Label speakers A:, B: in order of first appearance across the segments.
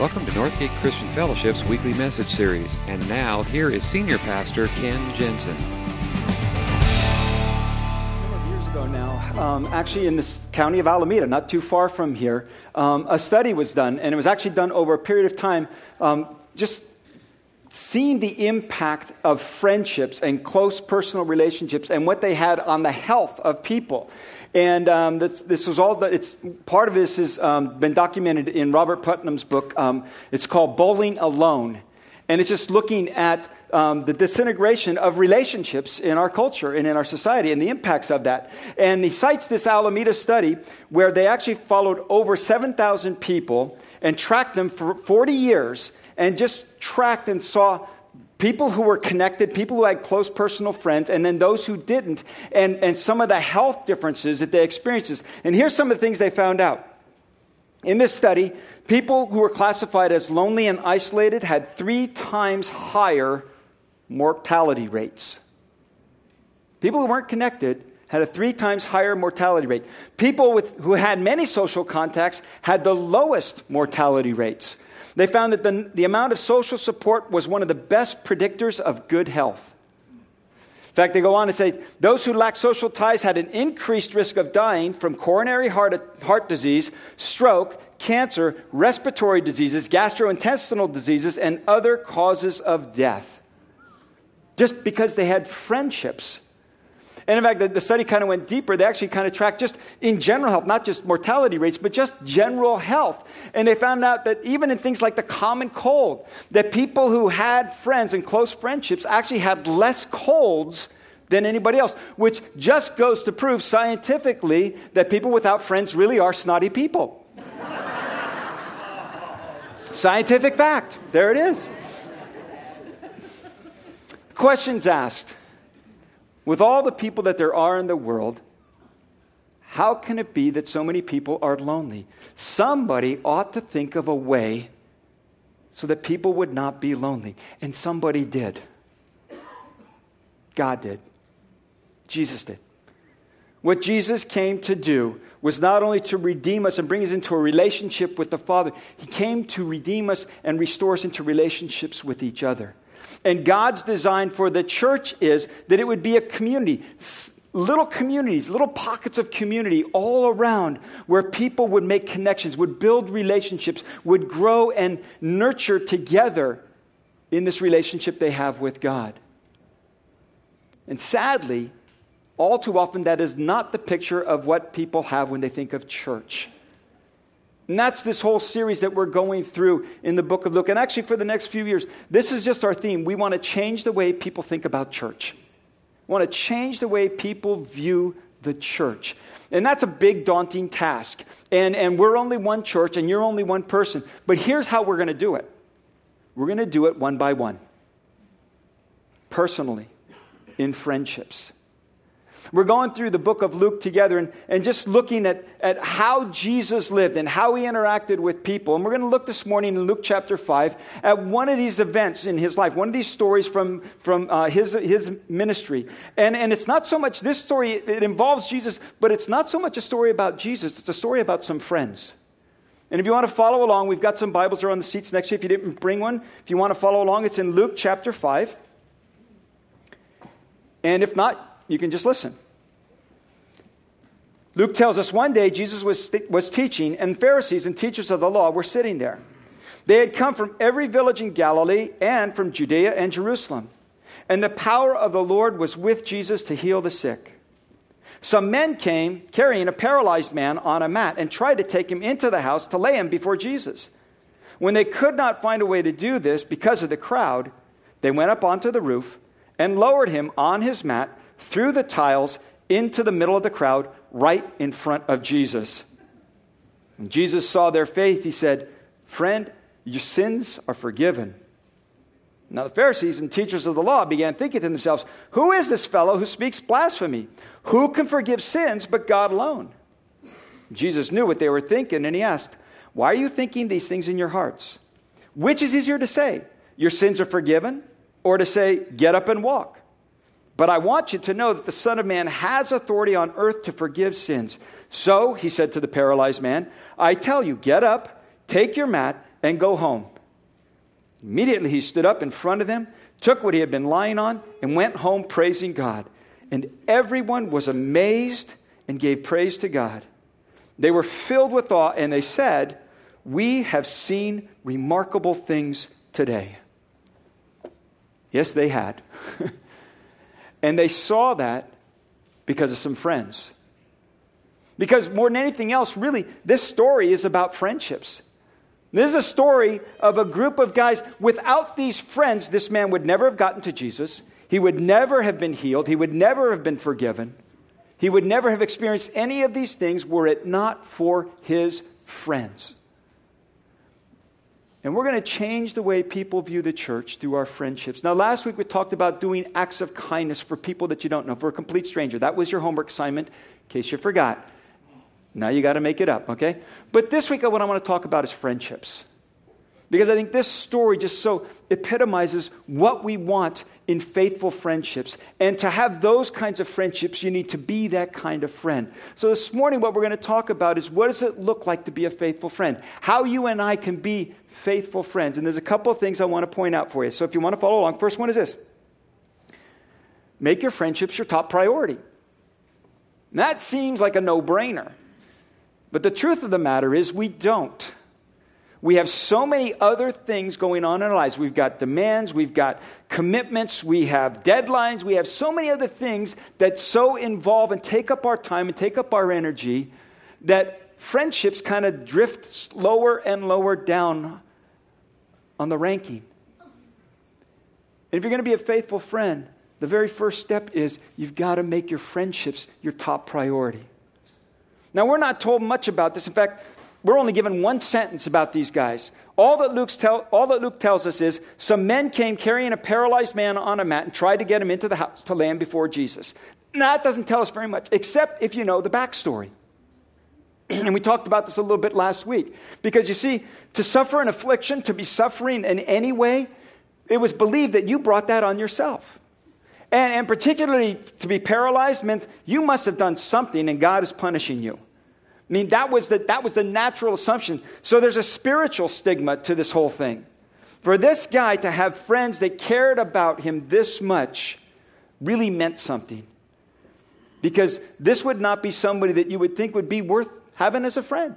A: Welcome to Northgate Christian Fellowship's weekly message series. And now, here is Senior Pastor Ken Jensen.
B: years ago now, um, actually in the county of Alameda, not too far from here, um, a study was done, and it was actually done over a period of time, um, just seeing the impact of friendships and close personal relationships and what they had on the health of people. And um, this, this, was all, it's, part of this has um, been documented in Robert Putnam's book. Um, it's called Bowling Alone. And it's just looking at um, the disintegration of relationships in our culture and in our society and the impacts of that. And he cites this Alameda study where they actually followed over 7,000 people and tracked them for 40 years and just tracked and saw people who were connected, people who had close personal friends, and then those who didn't, and, and some of the health differences that they experienced. And here's some of the things they found out. In this study, people who were classified as lonely and isolated had three times higher mortality rates. People who weren't connected had a three times higher mortality rate. People with, who had many social contacts had the lowest mortality rates. They found that the, the amount of social support was one of the best predictors of good health. In fact, they go on to say those who lacked social ties had an increased risk of dying from coronary heart, heart disease, stroke, cancer, respiratory diseases, gastrointestinal diseases, and other causes of death. Just because they had friendships and in fact, the, the study kind of went deeper. They actually kind of tracked just in general health, not just mortality rates, but just general health. And they found out that even in things like the common cold, that people who had friends and close friendships actually had less colds than anybody else, which just goes to prove scientifically that people without friends really are snotty people. Scientific fact. There it is. Questions asked with all the people that there are in the world, how can it be that so many people are lonely? Somebody ought to think of a way so that people would not be lonely. And somebody did. God did. Jesus did. What Jesus came to do was not only to redeem us and bring us into a relationship with the Father, He came to redeem us and restore us into relationships with each other. And God's design for the church is that it would be a community, little communities, little pockets of community all around where people would make connections, would build relationships, would grow and nurture together in this relationship they have with God. And sadly, all too often, that is not the picture of what people have when they think of church. And that's this whole series that we're going through in the book of Luke. And actually, for the next few years, this is just our theme. We want to change the way people think about church, we want to change the way people view the church. And that's a big, daunting task. And, and we're only one church, and you're only one person. But here's how we're going to do it we're going to do it one by one, personally, in friendships. We're going through the book of Luke together and, and just looking at, at how Jesus lived and how he interacted with people. And we're going to look this morning in Luke chapter 5 at one of these events in his life, one of these stories from, from uh, his, his ministry. And, and it's not so much this story, it involves Jesus, but it's not so much a story about Jesus, it's a story about some friends. And if you want to follow along, we've got some Bibles on the seats next to you. If you didn't bring one, if you want to follow along, it's in Luke chapter 5. And if not, you can just listen. Luke tells us one day Jesus was, was teaching, and Pharisees and teachers of the law were sitting there. They had come from every village in Galilee and from Judea and Jerusalem. And the power of the Lord was with Jesus to heal the sick. Some men came carrying a paralyzed man on a mat and tried to take him into the house to lay him before Jesus. When they could not find a way to do this because of the crowd, they went up onto the roof and lowered him on his mat through the tiles into the middle of the crowd, right in front of Jesus. When Jesus saw their faith, he said, Friend, your sins are forgiven. Now, the Pharisees and teachers of the law began thinking to themselves, Who is this fellow who speaks blasphemy? Who can forgive sins but God alone? Jesus knew what they were thinking, and he asked, Why are you thinking these things in your hearts? Which is easier to say, Your sins are forgiven, or to say, Get up and walk? But I want you to know that the Son of Man has authority on earth to forgive sins. So, he said to the paralyzed man, I tell you, get up, take your mat, and go home. Immediately he stood up in front of them, took what he had been lying on, and went home praising God. And everyone was amazed and gave praise to God. They were filled with awe, and they said, We have seen remarkable things today. Yes, they had. and they saw that because of some friends. Because more than anything else, really, this story is about friendships. This is a story of a group of guys. Without these friends, this man would never have gotten to Jesus. He would never have been healed. He would never have been forgiven. He would never have experienced any of these things were it not for his friends. And we're going to change the way people view the church through our friendships. Now, last week we talked about doing acts of kindness for people that you don't know, for a complete stranger. That was your homework assignment, in case you forgot. Now you got to make it up, okay? But this week, what I want to talk about is friendships. Because I think this story just so epitomizes what we want in faithful friendships. And to have those kinds of friendships, you need to be that kind of friend. So this morning, what we're going to talk about is what does it look like to be a faithful friend? How you and I can be faithful friends. And there's a couple of things I want to point out for you. So if you want to follow along, first one is this make your friendships your top priority. that seems like a no brainer. But the truth of the matter is, we don't. We have so many other things going on in our lives. We've got demands, we've got commitments, we have deadlines, we have so many other things that so involve and take up our time and take up our energy that friendships kind of drift lower and lower down on the ranking. And if you're going to be a faithful friend, the very first step is you've got to make your friendships your top priority. Now, we're not told much about this. In fact, we're only given one sentence about these guys. All that, tell, all that Luke tells us is some men came carrying a paralyzed man on a mat and tried to get him into the house to land before Jesus. Now, that doesn't tell us very much, except if you know the backstory. and we talked about this a little bit last week. Because you see, to suffer an affliction, to be suffering in any way, it was believed that you brought that on yourself. And, and particularly to be paralyzed meant you must have done something and God is punishing you. I mean, that was, the, that was the natural assumption. So there's a spiritual stigma to this whole thing. For this guy to have friends that cared about him this much really meant something. Because this would not be somebody that you would think would be worth having as a friend.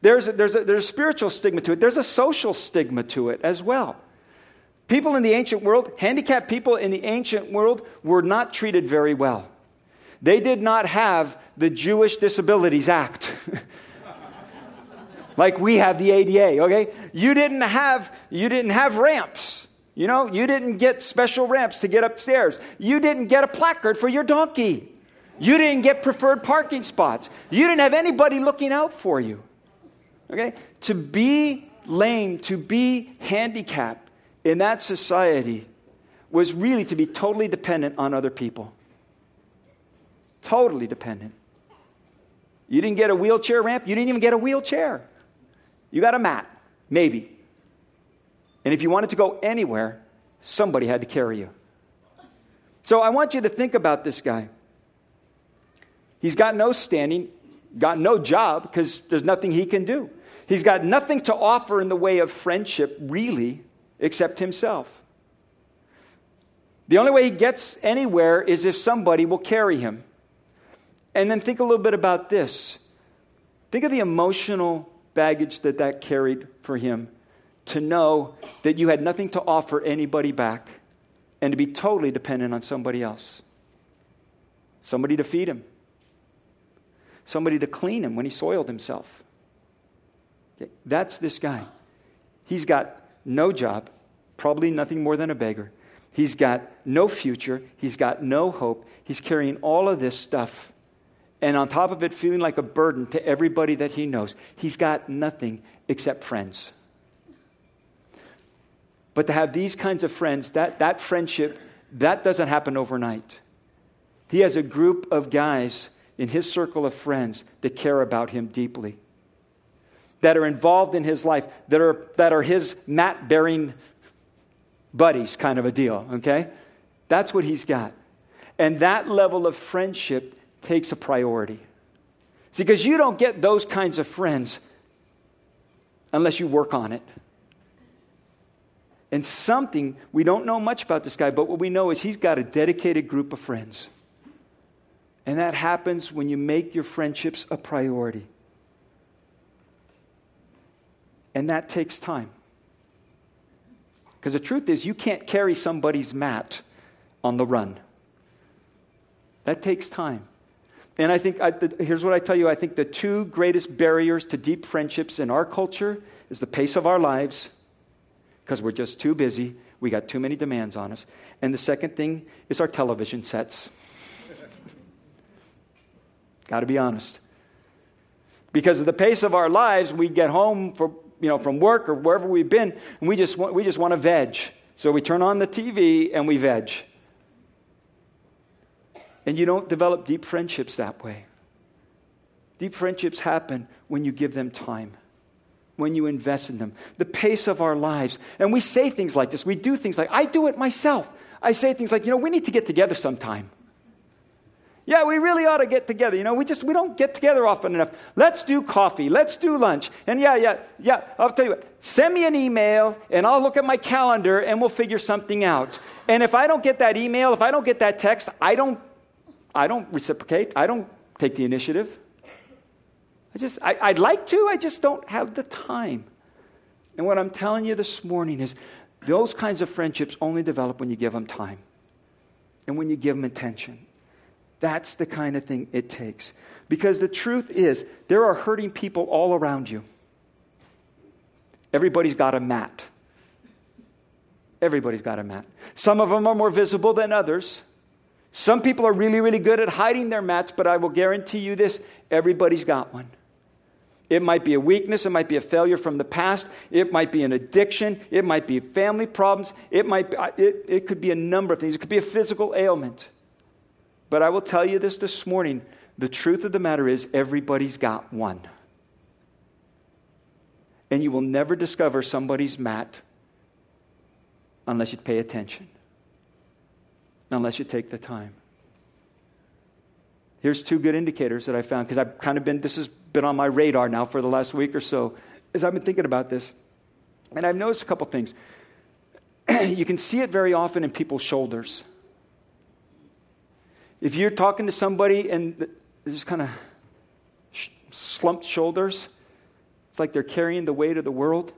B: There's a, there's, a, there's a spiritual stigma to it, there's a social stigma to it as well. People in the ancient world, handicapped people in the ancient world, were not treated very well. They did not have the Jewish Disabilities Act. like we have the ADA, okay? You didn't have you didn't have ramps. You know, you didn't get special ramps to get upstairs. You didn't get a placard for your donkey. You didn't get preferred parking spots. You didn't have anybody looking out for you. Okay? To be lame, to be handicapped, in that society was really to be totally dependent on other people. Totally dependent. You didn't get a wheelchair ramp, you didn't even get a wheelchair. You got a mat, maybe. And if you wanted to go anywhere, somebody had to carry you. So I want you to think about this guy. He's got no standing, got no job because there's nothing he can do. He's got nothing to offer in the way of friendship, really except himself. The only way he gets anywhere is if somebody will carry him. And then think a little bit about this. Think of the emotional baggage that that carried for him to know that you had nothing to offer anybody back and to be totally dependent on somebody else. Somebody to feed him, somebody to clean him when he soiled himself. Okay, that's this guy. He's got no job, probably nothing more than a beggar. He's got no future. He's got no hope. He's carrying all of this stuff. And on top of it, feeling like a burden to everybody that he knows. He's got nothing except friends. But to have these kinds of friends, that, that friendship, that doesn't happen overnight. He has a group of guys in his circle of friends that care about him deeply that are involved in his life, that are, that are his mat bearing buddies, kind of a deal, okay? That's what he's got. And that level of friendship takes a priority. See, because you don't get those kinds of friends unless you work on it. And something, we don't know much about this guy, but what we know is he's got a dedicated group of friends. And that happens when you make your friendships a priority. And that takes time. Because the truth is, you can't carry somebody's mat on the run. That takes time. And I think, I, the, here's what I tell you I think the two greatest barriers to deep friendships in our culture is the pace of our lives, because we're just too busy. We got too many demands on us. And the second thing is our television sets. got to be honest. Because of the pace of our lives, we get home for, you know, from work or wherever we've been, and we just, want, we just want to veg. So we turn on the TV and we veg. And you don't develop deep friendships that way. Deep friendships happen when you give them time, when you invest in them. The pace of our lives. And we say things like this. We do things like, I do it myself. I say things like, you know, we need to get together sometime. Yeah, we really ought to get together. You know, we just we don't get together often enough. Let's do coffee. Let's do lunch. And yeah, yeah, yeah. I'll tell you what. Send me an email, and I'll look at my calendar, and we'll figure something out. And if I don't get that email, if I don't get that text, I don't I don't reciprocate. I don't take the initiative. I just, I, I'd like to, I just don't have the time. And what I'm telling you this morning is those kinds of friendships only develop when you give them time and when you give them attention. That's the kind of thing it takes. Because the truth is, there are hurting people all around you. Everybody's got a mat. Everybody's got a mat. Some of them are more visible than others. Some people are really, really good at hiding their mats, but I will guarantee you this everybody's got one. It might be a weakness, it might be a failure from the past, it might be an addiction, it might be family problems, it, might be, it, it could be a number of things, it could be a physical ailment. But I will tell you this this morning the truth of the matter is, everybody's got one. And you will never discover somebody's mat unless you pay attention unless you take the time. Here's two good indicators that I found because I've kind of been, this has been on my radar now for the last week or so as I've been thinking about this. And I've noticed a couple things. you can see it very often in people's shoulders. If you're talking to somebody and they're just kind of sh- slumped shoulders, it's like they're carrying the weight of the world.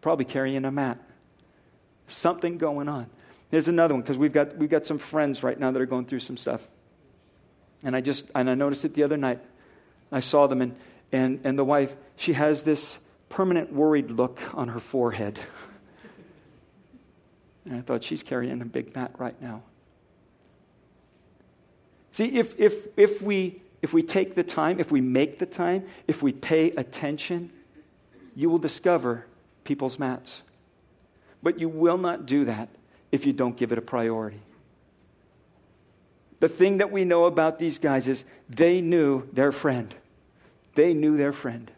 B: Probably carrying a mat. something going on. Here's another one because we've got, we've got some friends right now that are going through some stuff. And I just, and I noticed it the other night. I saw them, and, and, and the wife, she has this permanent worried look on her forehead. and I thought, she's carrying a big mat right now. See, if, if, if, we, if we take the time, if we make the time, if we pay attention, you will discover people's mats. But you will not do that if you don't give it a priority. The thing that we know about these guys is they knew their friend. They knew their friend.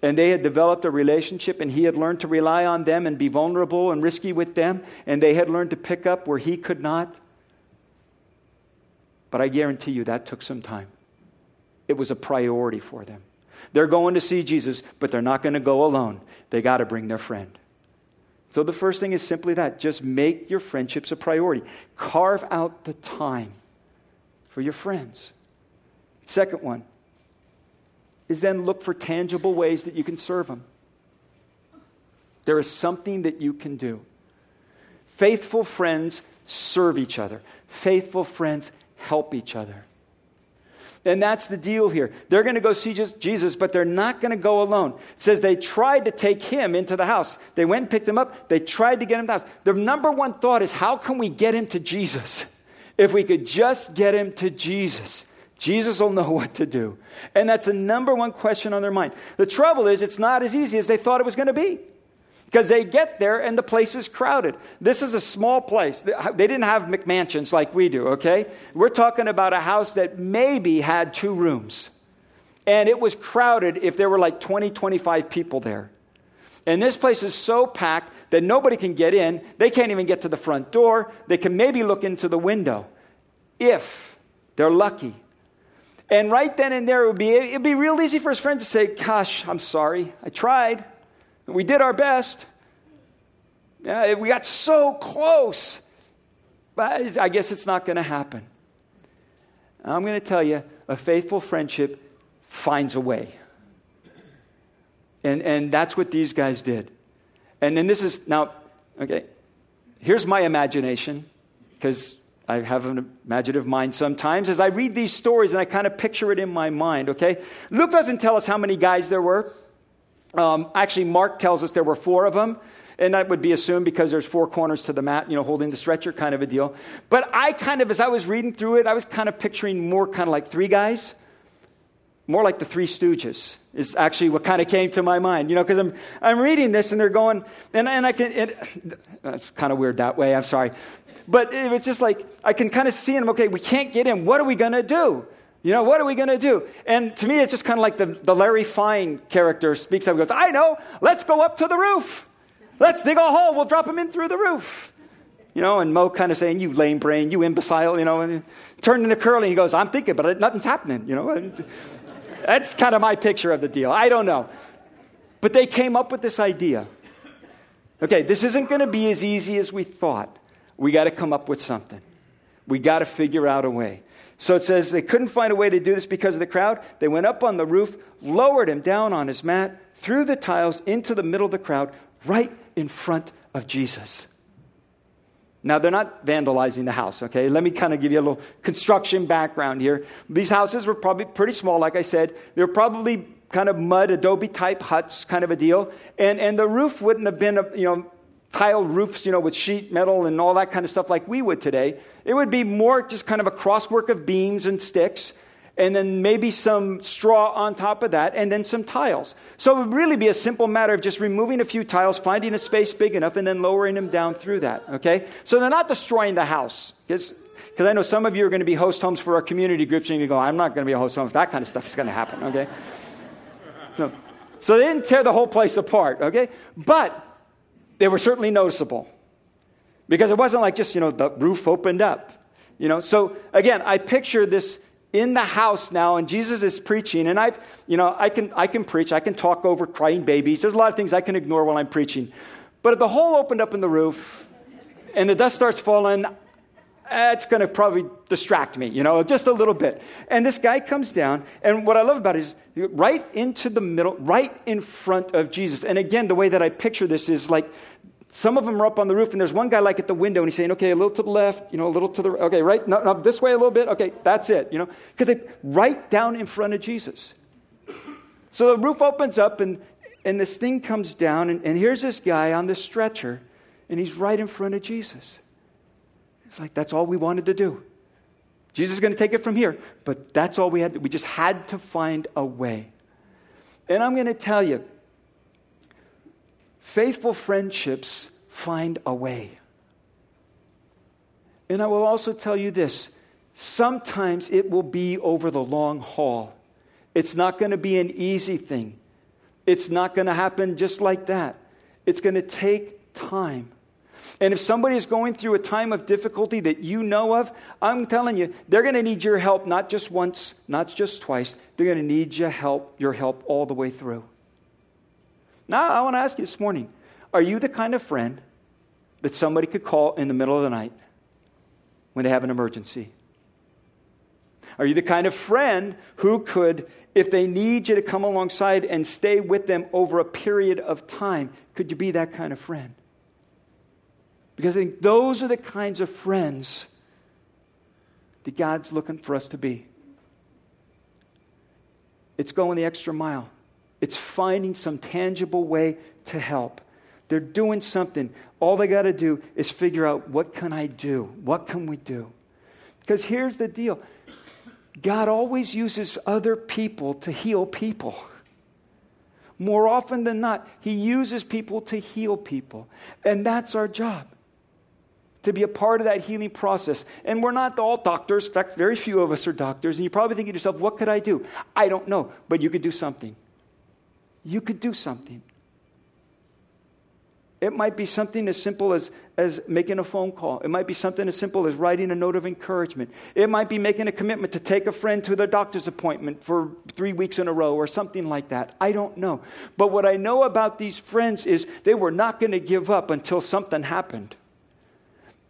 B: And they had developed a relationship, and he had learned to rely on them and be vulnerable and risky with them, and they had learned to pick up where he could not. But I guarantee you that took some time. It was a priority for them. They're going to see Jesus, but they're not going to go alone. They got to bring their friend. So the first thing is simply that just make your friendships a priority. Carve out the time for your friends. Second one is then look for tangible ways that you can serve them. There is something that you can do. Faithful friends serve each other, faithful friends help each other. And that's the deal here. They're going to go see Jesus, but they're not going to go alone. It says they tried to take him into the house. They went and picked him up. They tried to get him to the house. Their number one thought is, how can we get him to Jesus? If we could just get him to Jesus, Jesus will know what to do. And that's the number one question on their mind. The trouble is, it's not as easy as they thought it was going to be because they get there and the place is crowded. This is a small place. They didn't have McMansions like we do, okay? We're talking about a house that maybe had two rooms. And it was crowded if there were like 20, 25 people there. And this place is so packed that nobody can get in. They can't even get to the front door. They can maybe look into the window if they're lucky. And right then and there, it would be, it'd be real easy for his friends to say, Gosh, I'm sorry. I tried. We did our best. Yeah, we got so close. But I guess it's not going to happen. I'm going to tell you a faithful friendship finds a way. And, and that's what these guys did. And then this is now, okay, here's my imagination, because I have an imaginative mind sometimes. As I read these stories and I kind of picture it in my mind, okay? Luke doesn't tell us how many guys there were. Um, actually, Mark tells us there were four of them. And that would be assumed because there's four corners to the mat, you know, holding the stretcher kind of a deal. But I kind of, as I was reading through it, I was kind of picturing more kind of like three guys, more like the Three Stooges is actually what kind of came to my mind, you know, because I'm, I'm reading this and they're going, and, and I can, it, that's kind of weird that way, I'm sorry. But it was just like, I can kind of see them, okay, we can't get in. What are we going to do? You know, what are we going to do? And to me, it's just kind of like the, the Larry Fine character speaks up and goes, I know, let's go up to the roof. Let's dig a hole. We'll drop him in through the roof. You know, and Moe kind of saying, You lame brain, you imbecile, you know, and turned into Curly. He goes, I'm thinking, but nothing's happening, you know. That's kind of my picture of the deal. I don't know. But they came up with this idea. Okay, this isn't going to be as easy as we thought. We got to come up with something. We got to figure out a way. So it says they couldn't find a way to do this because of the crowd. They went up on the roof, lowered him down on his mat, through the tiles into the middle of the crowd, right in front of Jesus. Now, they're not vandalizing the house, okay? Let me kind of give you a little construction background here. These houses were probably pretty small, like I said. They're probably kind of mud, adobe type huts, kind of a deal. And, and the roof wouldn't have been, a, you know, tiled roofs, you know, with sheet metal and all that kind of stuff like we would today. It would be more just kind of a crosswork of beams and sticks and then maybe some straw on top of that, and then some tiles. So it would really be a simple matter of just removing a few tiles, finding a space big enough, and then lowering them down through that, okay? So they're not destroying the house. Because I know some of you are going to be host homes for our community groups, and you go, I'm not going to be a host home if that kind of stuff is going to happen, okay? No. So they didn't tear the whole place apart, okay? But they were certainly noticeable. Because it wasn't like just, you know, the roof opened up. You know, so again, I picture this in the house now and jesus is preaching and i've you know i can i can preach i can talk over crying babies there's a lot of things i can ignore while i'm preaching but if the hole opened up in the roof and the dust starts falling it's going to probably distract me you know just a little bit and this guy comes down and what i love about it is right into the middle right in front of jesus and again the way that i picture this is like some of them are up on the roof, and there's one guy like at the window, and he's saying, okay, a little to the left, you know, a little to the, right, okay, right, no, no, this way a little bit, okay, that's it, you know, because they right down in front of Jesus. So the roof opens up, and, and this thing comes down, and, and here's this guy on this stretcher, and he's right in front of Jesus. It's like, that's all we wanted to do. Jesus is going to take it from here, but that's all we had. We just had to find a way. And I'm going to tell you, Faithful friendships find a way. And I will also tell you this sometimes it will be over the long haul. It's not going to be an easy thing, it's not going to happen just like that. It's going to take time. And if somebody is going through a time of difficulty that you know of, I'm telling you, they're going to need your help not just once, not just twice. They're going to need your help, your help all the way through. Now, I want to ask you this morning are you the kind of friend that somebody could call in the middle of the night when they have an emergency? Are you the kind of friend who could, if they need you to come alongside and stay with them over a period of time, could you be that kind of friend? Because I think those are the kinds of friends that God's looking for us to be. It's going the extra mile. It's finding some tangible way to help. They're doing something. All they got to do is figure out what can I do? What can we do? Because here's the deal God always uses other people to heal people. More often than not, He uses people to heal people. And that's our job to be a part of that healing process. And we're not all doctors. In fact, very few of us are doctors. And you're probably thinking to yourself, what could I do? I don't know, but you could do something you could do something. It might be something as simple as, as making a phone call. It might be something as simple as writing a note of encouragement. It might be making a commitment to take a friend to their doctor's appointment for three weeks in a row or something like that. I don't know. But what I know about these friends is they were not going to give up until something happened.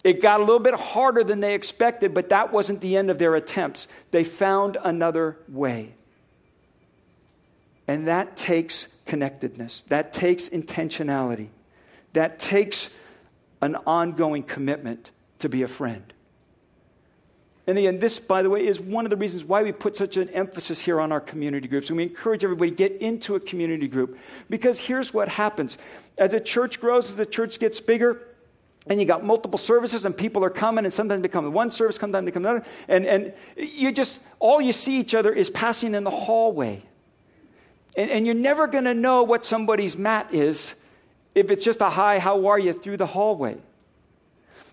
B: It got a little bit harder than they expected, but that wasn't the end of their attempts. They found another way. And that takes connectedness, that takes intentionality that takes an ongoing commitment to be a friend. And again, this, by the way, is one of the reasons why we put such an emphasis here on our community groups. And we encourage everybody to get into a community group. Because here's what happens as a church grows, as the church gets bigger, and you got multiple services and people are coming and sometimes they come one service sometimes they come another and, and you just all you see each other is passing in the hallway and, and you're never going to know what somebody's mat is if it's just a hi, how are you through the hallway.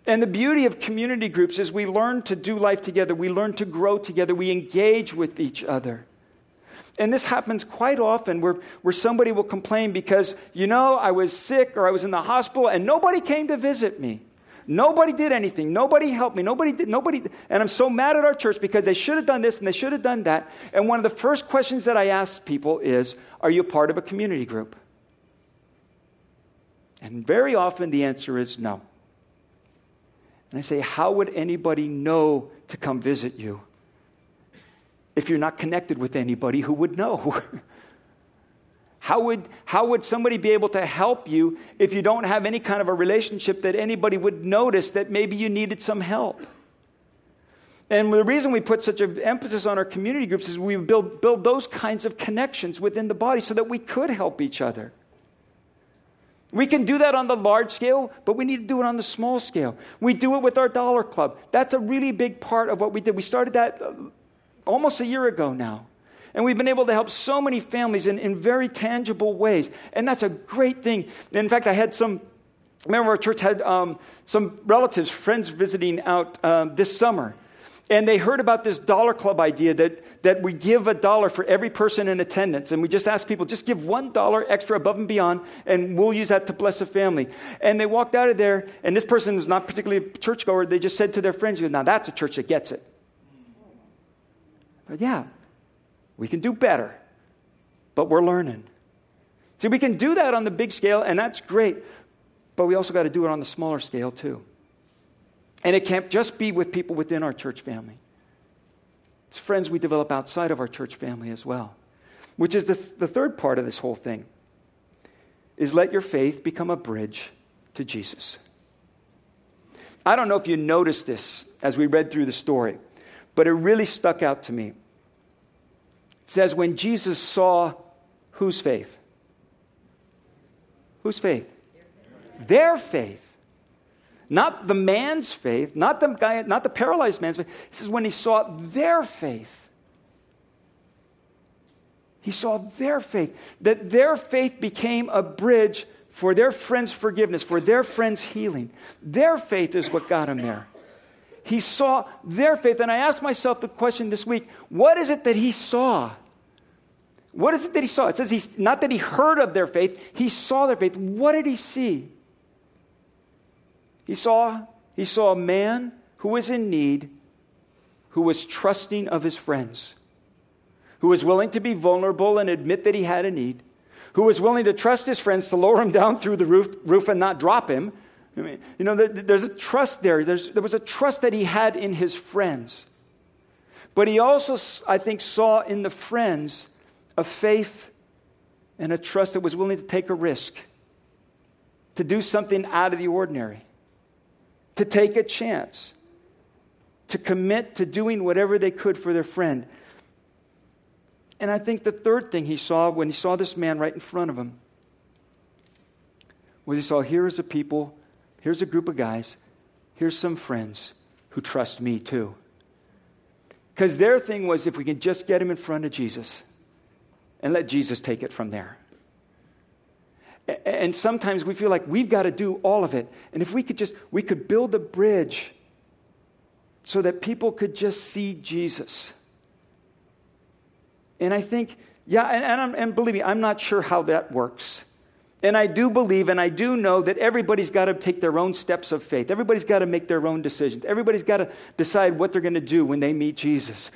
B: And the beauty of community groups is we learn to do life together, we learn to grow together, we engage with each other. And this happens quite often where, where somebody will complain because, you know, I was sick or I was in the hospital and nobody came to visit me. Nobody did anything. Nobody helped me. Nobody did. Nobody. And I'm so mad at our church because they should have done this and they should have done that. And one of the first questions that I ask people is Are you part of a community group? And very often the answer is no. And I say, How would anybody know to come visit you if you're not connected with anybody who would know? how, would, how would somebody be able to help you if you don't have any kind of a relationship that anybody would notice that maybe you needed some help? And the reason we put such an emphasis on our community groups is we build, build those kinds of connections within the body so that we could help each other. We can do that on the large scale, but we need to do it on the small scale. We do it with our dollar club. That's a really big part of what we did. We started that almost a year ago now. And we've been able to help so many families in, in very tangible ways. And that's a great thing. In fact, I had some, remember our church had um, some relatives, friends visiting out um, this summer. And they heard about this dollar club idea that, that we give a dollar for every person in attendance. And we just ask people, just give one dollar extra above and beyond, and we'll use that to bless a family. And they walked out of there, and this person was not particularly a churchgoer. They just said to their friends, Now that's a church that gets it. But yeah, we can do better, but we're learning. See, we can do that on the big scale, and that's great, but we also got to do it on the smaller scale too. And it can't just be with people within our church family. It's friends we develop outside of our church family as well. Which is the, th- the third part of this whole thing is let your faith become a bridge to Jesus. I don't know if you noticed this as we read through the story, but it really stuck out to me. It says, when Jesus saw whose faith? Whose faith? Their faith. Not the man's faith, not the guy, not the paralyzed man's faith. This is when he saw their faith. He saw their faith, that their faith became a bridge for their friend's forgiveness, for their friend's healing. Their faith is what got him there. He saw their faith. And I asked myself the question this week what is it that he saw? What is it that he saw? It says he's not that he heard of their faith, he saw their faith. What did he see? He saw, he saw a man who was in need, who was trusting of his friends, who was willing to be vulnerable and admit that he had a need, who was willing to trust his friends to lower him down through the roof, roof and not drop him. I mean, you know, there's a trust there. There's, there was a trust that he had in his friends. But he also, I think, saw in the friends a faith and a trust that was willing to take a risk, to do something out of the ordinary to take a chance, to commit to doing whatever they could for their friend. And I think the third thing he saw when he saw this man right in front of him was he saw here is a people, here's a group of guys, here's some friends who trust me too. Because their thing was if we can just get him in front of Jesus and let Jesus take it from there. And sometimes we feel like we've got to do all of it. And if we could just, we could build a bridge so that people could just see Jesus. And I think, yeah, and, and, and believe me, I'm not sure how that works. And I do believe and I do know that everybody's got to take their own steps of faith. Everybody's got to make their own decisions. Everybody's got to decide what they're going to do when they meet Jesus.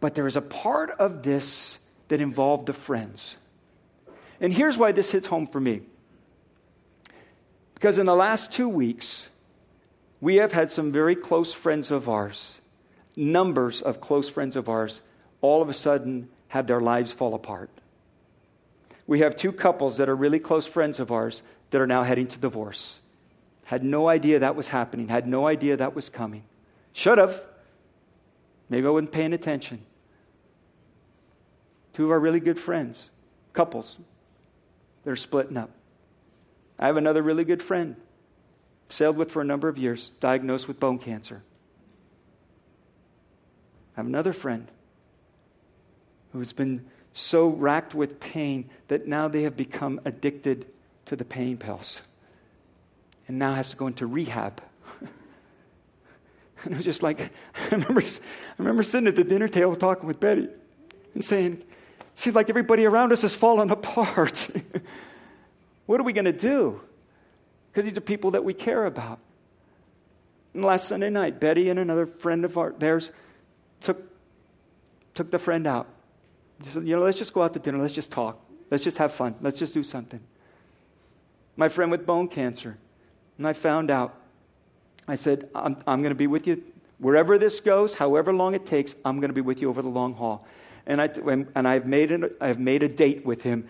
B: But there is a part of this that involved the friends. And here's why this hits home for me. Because in the last two weeks, we have had some very close friends of ours, numbers of close friends of ours, all of a sudden have their lives fall apart. We have two couples that are really close friends of ours that are now heading to divorce. Had no idea that was happening, had no idea that was coming. Should have. Maybe I wasn't paying attention. Two of our really good friends, couples, they're splitting up. I have another really good friend, sailed with for a number of years, diagnosed with bone cancer. I have another friend who's been so racked with pain that now they have become addicted to the pain pills and now has to go into rehab. and it was just like, I remember, I remember sitting at the dinner table talking with Betty and saying, it seems like everybody around us has fallen apart. what are we going to do? Because these are people that we care about. And last Sunday night, Betty and another friend of ours, theirs took, took the friend out said, you know, let's just go out to dinner. Let's just talk. Let's just have fun. Let's just do something. My friend with bone cancer. And I found out. I said, I'm, I'm going to be with you wherever this goes, however long it takes, I'm going to be with you over the long haul. And, I, and I've, made an, I've made a date with him.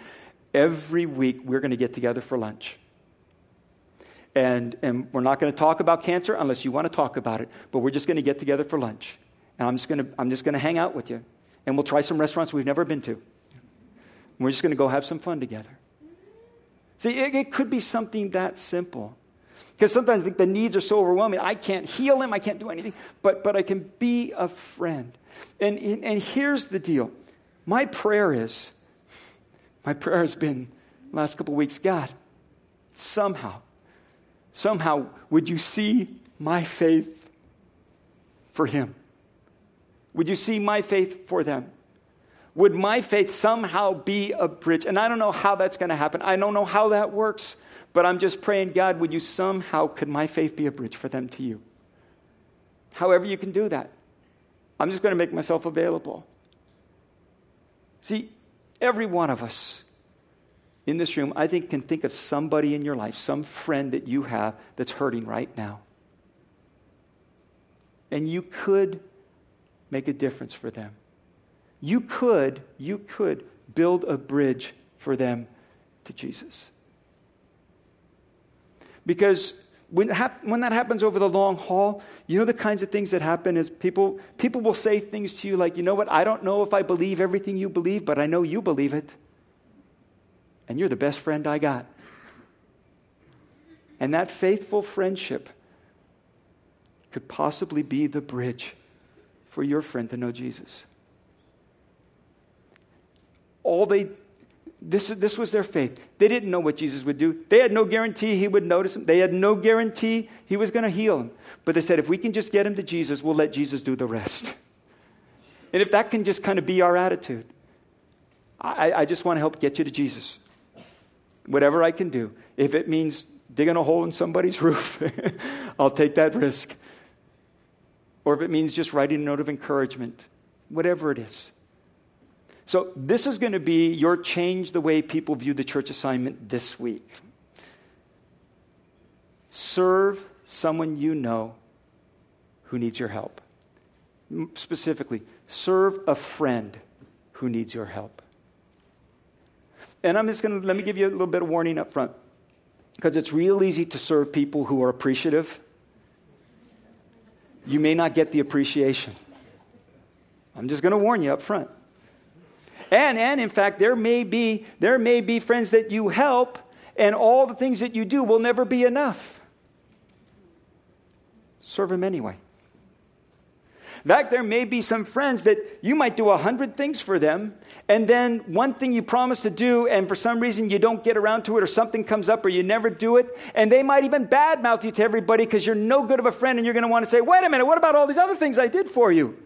B: Every week, we're going to get together for lunch. And, and we're not going to talk about cancer unless you want to talk about it, but we're just going to get together for lunch. And I'm just going to, I'm just going to hang out with you and we'll try some restaurants we've never been to. We're just going to go have some fun together. See, it, it could be something that simple. Because sometimes I think the needs are so overwhelming. I can't heal him, I can't do anything, but, but I can be a friend. And, and here's the deal my prayer is, my prayer has been last couple weeks God, somehow, somehow, would you see my faith for him? Would you see my faith for them? Would my faith somehow be a bridge? And I don't know how that's going to happen. I don't know how that works, but I'm just praying, God, would you somehow, could my faith be a bridge for them to you? However, you can do that. I'm just going to make myself available. See, every one of us in this room, I think, can think of somebody in your life, some friend that you have that's hurting right now. And you could make a difference for them. You could, you could build a bridge for them to Jesus. Because when, hap- when that happens over the long haul, you know the kinds of things that happen is people, people will say things to you like, you know what, I don't know if I believe everything you believe, but I know you believe it. And you're the best friend I got. And that faithful friendship could possibly be the bridge for your friend to know Jesus. All they, this, this was their faith. They didn't know what Jesus would do. They had no guarantee he would notice them. They had no guarantee he was going to heal them. But they said, if we can just get him to Jesus, we'll let Jesus do the rest. And if that can just kind of be our attitude, I, I just want to help get you to Jesus. Whatever I can do. If it means digging a hole in somebody's roof, I'll take that risk or if it means just writing a note of encouragement, whatever it is. So, this is going to be your change the way people view the church assignment this week. Serve someone you know who needs your help. Specifically, serve a friend who needs your help. And I'm just going to let me give you a little bit of warning up front because it's real easy to serve people who are appreciative you may not get the appreciation. I'm just going to warn you up front. And, and in fact, there may, be, there may be friends that you help, and all the things that you do will never be enough. Serve them anyway. In fact, there may be some friends that you might do a hundred things for them, and then one thing you promise to do, and for some reason you don't get around to it, or something comes up, or you never do it, and they might even badmouth you to everybody because you're no good of a friend, and you're going to want to say, wait a minute, what about all these other things I did for you?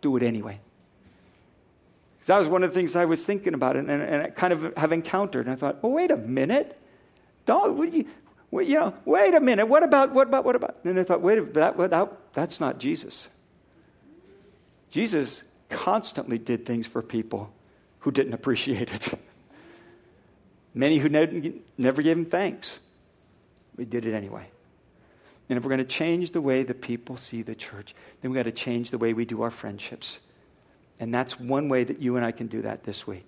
B: Do it anyway. Because that was one of the things I was thinking about and, and, and I kind of have encountered. And I thought, well, wait a minute. Don't, what you, well, you know, wait a minute. What about, what about, what about? And I thought, wait, that, that, that's not Jesus. Jesus constantly did things for people who didn't appreciate it. Many who never gave him thanks. We did it anyway. And if we're going to change the way the people see the church, then we've got to change the way we do our friendships. And that's one way that you and I can do that this week.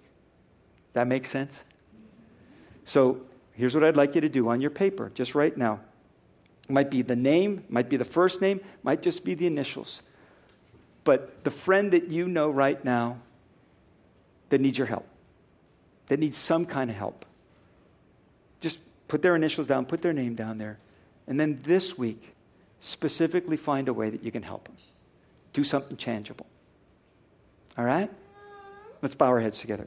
B: That makes sense? So here's what I'd like you to do on your paper, just right now. It might be the name, might be the first name, might just be the initials. But the friend that you know right now that needs your help, that needs some kind of help, just put their initials down, put their name down there. And then this week, specifically find a way that you can help them. Do something tangible. All right? Let's bow our heads together.